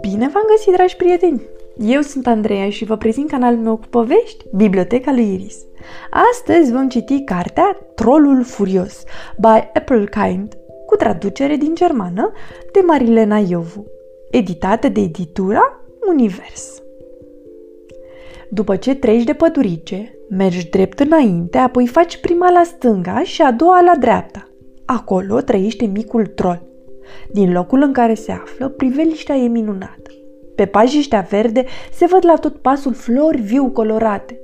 Bine v-am găsit, dragi prieteni! Eu sunt Andreea și vă prezint canalul meu cu povești, Biblioteca lui Iris. Astăzi vom citi cartea Trolul Furios, by Applekind, cu traducere din germană de Marilena Iovu, editată de editura Univers. După ce treci de pădurice, mergi drept înainte, apoi faci prima la stânga și a doua la dreapta. Acolo trăiește micul troll. Din locul în care se află, priveliștea e minunată. Pe pajiștea verde se văd la tot pasul flori viu colorate.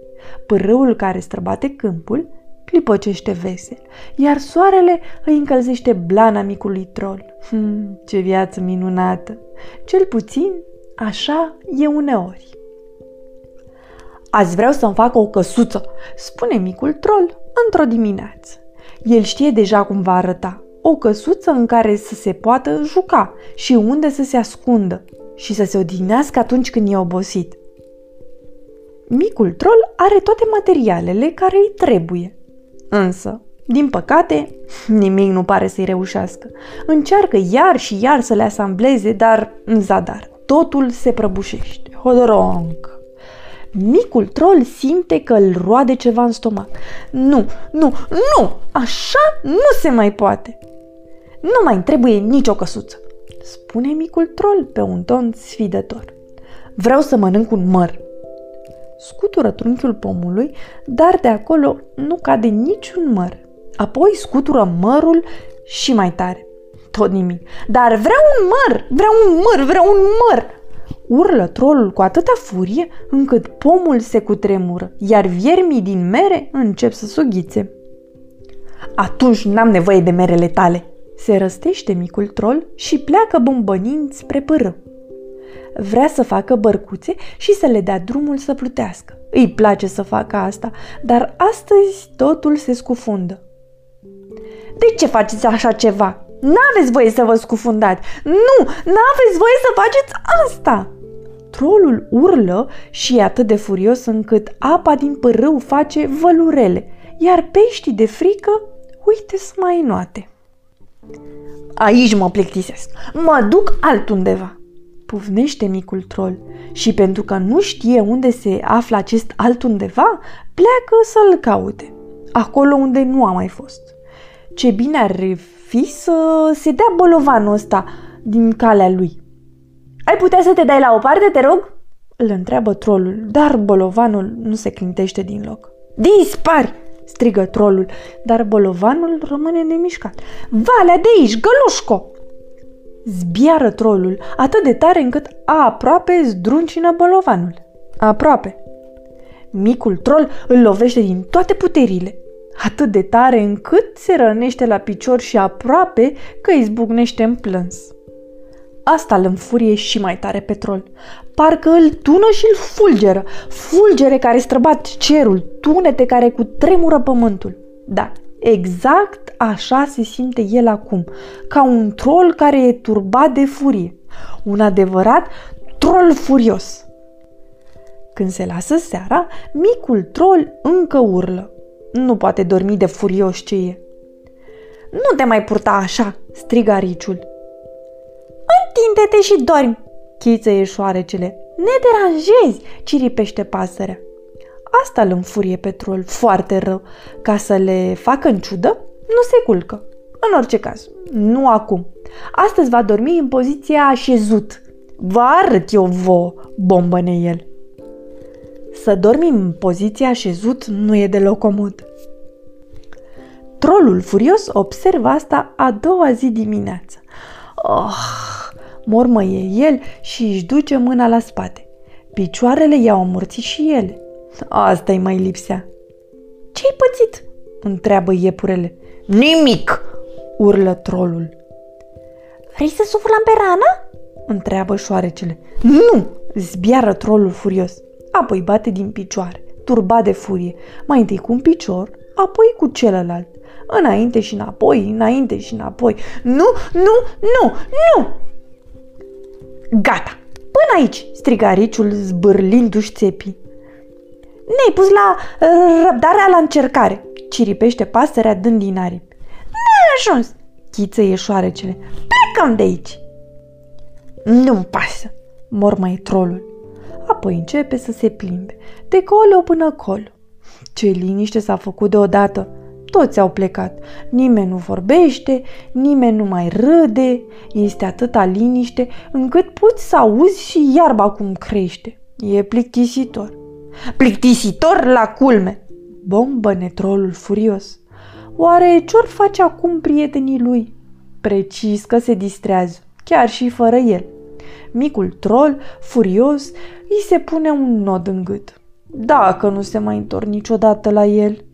Pârâul care străbate câmpul clipocește vesel, iar soarele îi încălzește blana micului troll. Hmm, ce viață minunată! Cel puțin așa e uneori. Azi vreau să-mi fac o căsuță, spune micul troll într-o dimineață. El știe deja cum va arăta. O căsuță în care să se poată juca și unde să se ascundă și să se odihnească atunci când e obosit. Micul troll are toate materialele care îi trebuie. Însă, din păcate, nimic nu pare să-i reușească. Încearcă iar și iar să le asambleze, dar în zadar. Totul se prăbușește. Hodoronc! Micul troll simte că îl roade ceva în stomac. Nu, nu, nu! Așa nu se mai poate! Nu mai trebuie nicio căsuță, spune micul troll pe un ton sfidător. Vreau să mănânc un măr. Scutură trunchiul pomului, dar de acolo nu cade niciun măr. Apoi scutură mărul și mai tare. Tot nimic. Dar vreau un măr! Vreau un măr! Vreau un măr! Urlă trolul cu atâta furie încât pomul se cutremură, iar viermii din mere încep să sughițe. Atunci n-am nevoie de merele tale, se răstește micul troll și pleacă bombănind spre pârâu. Vrea să facă bărcuțe și să le dea drumul să plutească. Îi place să facă asta, dar astăzi totul se scufundă. De ce faceți așa ceva? N-aveți voie să vă scufundați! Nu! N-aveți voie să faceți asta! Trolul urlă și e atât de furios încât apa din pârâu face vălurele, iar peștii de frică uite să mai noate. Aici mă plictisesc. Mă duc altundeva. Pufnește micul troll și pentru că nu știe unde se află acest altundeva, pleacă să-l caute, acolo unde nu a mai fost. Ce bine ar fi să se dea bolovanul ăsta din calea lui. Ai putea să te dai la o parte, te rog? Îl întreabă trolul, dar bolovanul nu se clintește din loc. Dispari! strigă trolul, dar bolovanul rămâne nemișcat. Valea de aici, gălușco! Zbiară trolul atât de tare încât aproape zdruncină bolovanul. Aproape. Micul troll îl lovește din toate puterile, atât de tare încât se rănește la picior și aproape că izbucnește în plâns. Asta îl înfurie și mai tare pe troll. Parcă îl tună și îl fulgeră. Fulgere care străbat cerul, tunete care cu tremură pământul. Da, exact așa se simte el acum, ca un troll care e turbat de furie. Un adevărat troll furios. Când se lasă seara, micul troll încă urlă. Nu poate dormi de furios ce e. Nu te mai purta așa, strigă ariciul. Întinde-te și dormi, chițăie șoarecele. Ne deranjezi, ciripește pasărea. Asta îl înfurie pe troll foarte rău. Ca să le facă în ciudă, nu se culcă. În orice caz, nu acum. Astăzi va dormi în poziția așezut. Vă arăt eu vouă, bombăne el. Să dormi în poziția așezut nu e deloc comod. Trolul furios observă asta a doua zi dimineață. Oh, mormăie el și își duce mâna la spate. Picioarele i-au amorțit și ele. Asta-i mai lipsea. Ce-ai pățit? întreabă iepurele. Nimic, urlă trolul. Vrei să suflăm pe rană? întreabă șoarecele. Nu, zbiară trolul furios. Apoi bate din picioare, turbat de furie, mai întâi cu un picior, apoi cu celălalt. Înainte și înapoi, înainte și înapoi. Nu, nu, nu, nu! Gata! Până aici!" striga Riciul zbârlindu-și țepii. Ne-ai pus la uh, răbdarea la încercare, ciripește pasărea dând din aripi. N-ai ajuns! Chiță șoarecele. Plecăm de aici! Nu-mi pasă, mormăie trolul. Apoi începe să se plimbe, de colo până colo. Ce liniște s-a făcut deodată! Toți au plecat. Nimeni nu vorbește, nimeni nu mai râde, este atâta liniște încât poți să auzi și iarba cum crește. E plictisitor. Plictisitor la culme! Bombă netrolul furios. Oare ce-or face acum prietenii lui? Precis că se distrează, chiar și fără el. Micul trol, furios, îi se pune un nod în gât. Dacă nu se mai întorc niciodată la el.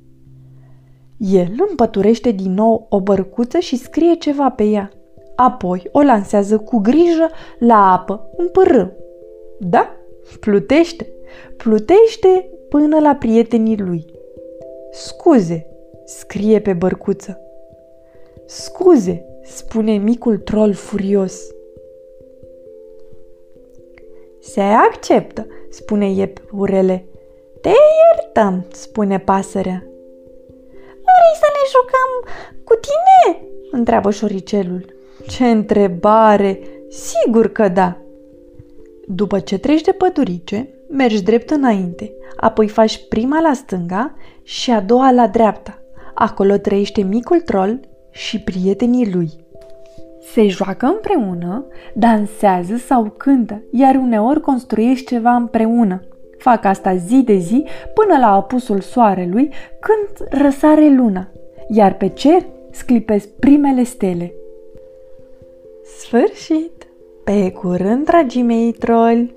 El împăturește din nou o bărcuță și scrie ceva pe ea. Apoi o lansează cu grijă la apă, în pârâu. Da, plutește. Plutește până la prietenii lui. Scuze, scrie pe bărcuță. Scuze, spune micul troll furios. Se acceptă, spune iepurele. Te iertăm, spune pasărea. Vrei să ne jucăm cu tine? întreabă șoricelul. Ce întrebare! Sigur că da! După ce treci de pădurice, mergi drept înainte, apoi faci prima la stânga și a doua la dreapta. Acolo trăiește micul troll și prietenii lui. Se joacă împreună, dansează sau cântă, iar uneori construiești ceva împreună. Fac asta zi de zi până la apusul soarelui când răsare luna, iar pe cer sclipesc primele stele. Sfârșit! Pe curând, dragii mei troli!